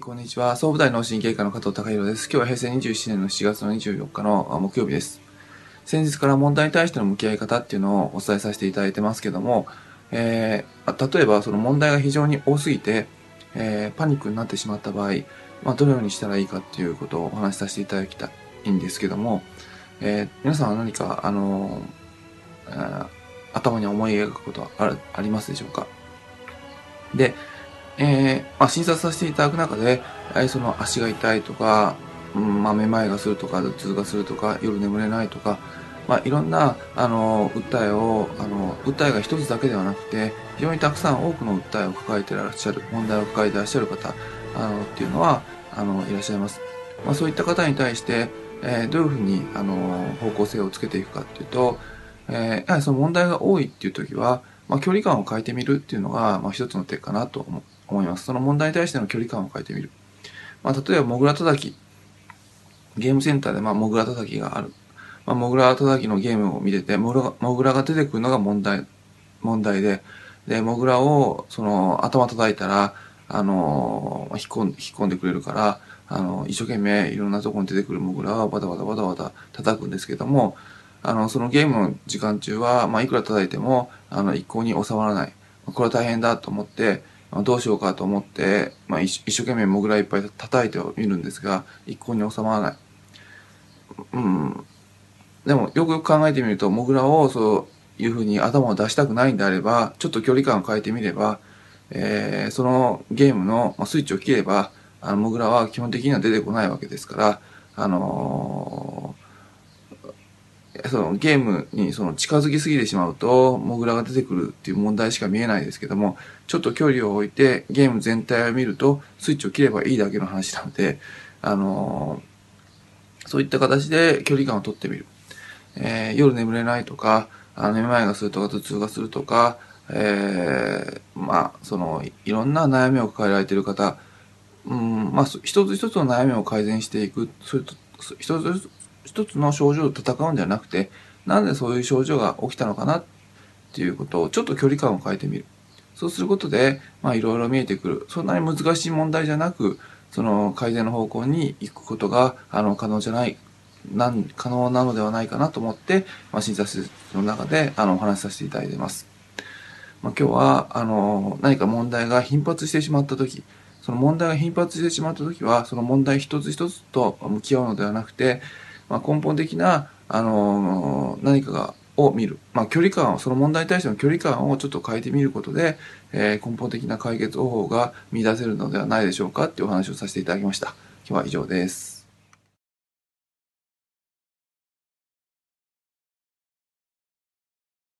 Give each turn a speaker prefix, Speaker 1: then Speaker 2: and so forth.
Speaker 1: こんにちは。総武大脳神経科の加藤隆弘です。今日は平成27年の7月の24日の木曜日です。先日から問題に対しての向き合い方っていうのをお伝えさせていただいてますけども、えー、例えばその問題が非常に多すぎて、えー、パニックになってしまった場合、まあ、どのようにしたらいいかっていうことをお話しさせていただきたいんですけども、えー、皆さんは何か、あの頭に思い描くことはあありますでしょうか？で、えー、まあ、診察させていただく中で、えその足が痛いとか、うん、まあ、めまいがするとか、頭痛がするとか、夜眠れないとか、まあ、いろんな、あの、訴えを、あの、訴えが一つだけではなくて、非常にたくさん多くの訴えを抱えていらっしゃる、問題を抱えていらっしゃる方、あの、っていうのは、あの、いらっしゃいます。まあ、そういった方に対して、えー、どういうふうに、あの、方向性をつけていくかっていうと、えー、やはりその問題が多いっていう時は、まあ、距離感を変えてみるっていうのが、まあ、一つの手かなと思って思います。その問題に対しての距離感を変えてみる。まあ、例えば、モグラ叩き。ゲームセンターで、まあ、モグラ叩きがある。まあ、モグラ叩きのゲームを見てて、モグラが出てくるのが問題、問題で、で、モグラを、その、頭叩いたら、あの、引っ込ん引っ込んでくれるから、あの、一生懸命いろんなとこに出てくるモグラはバタバタバタバタ叩くんですけども、あの、そのゲームの時間中は、まあ、いくら叩いても、あの、一向に収まらない。これは大変だと思って、どうしようかと思って、まあ、一生懸命モグラいっぱい叩いてみるんですが、一向に収まらない。うん。でも、よくよく考えてみると、モグラをそういうふうに頭を出したくないんであれば、ちょっと距離感を変えてみれば、えー、そのゲームのスイッチを切れば、あの、モグラは基本的には出てこないわけですから、あのーそのゲームにその近づきすぎてしまうと、モグラが出てくるっていう問題しか見えないですけども、ちょっと距離を置いてゲーム全体を見ると、スイッチを切ればいいだけの話なので、あのー、そういった形で距離感をとってみる。えー、夜眠れないとか、あの、めまいがするとか、頭痛がするとか、えー、まあ、その、いろんな悩みを抱えられている方、うん、まあ、一つ一つの悩みを改善していく、それと、一つ一つの症状と戦うんじゃなくて、なんでそういう症状が起きたのかなっていうことをちょっと距離感を変えてみる。そうすることで、まあいろいろ見えてくる。そんなに難しい問題じゃなく、その改善の方向に行くことが、あの、可能じゃない、なん、可能なのではないかなと思って、まあ診察室の中で、あの、お話しさせていただいてます。まあ今日は、あの、何か問題が頻発してしまった時、その問題が頻発してしまった時は、その問題一つ一つと向き合うのではなくて、まあ、根本的な、あのー、何かが、を見る。まあ、距離感を、その問題に対しての距離感をちょっと変えてみることで、えー、根本的な解決方法が見出せるのではないでしょうかっていうお話をさせていただきました。今日は以上です。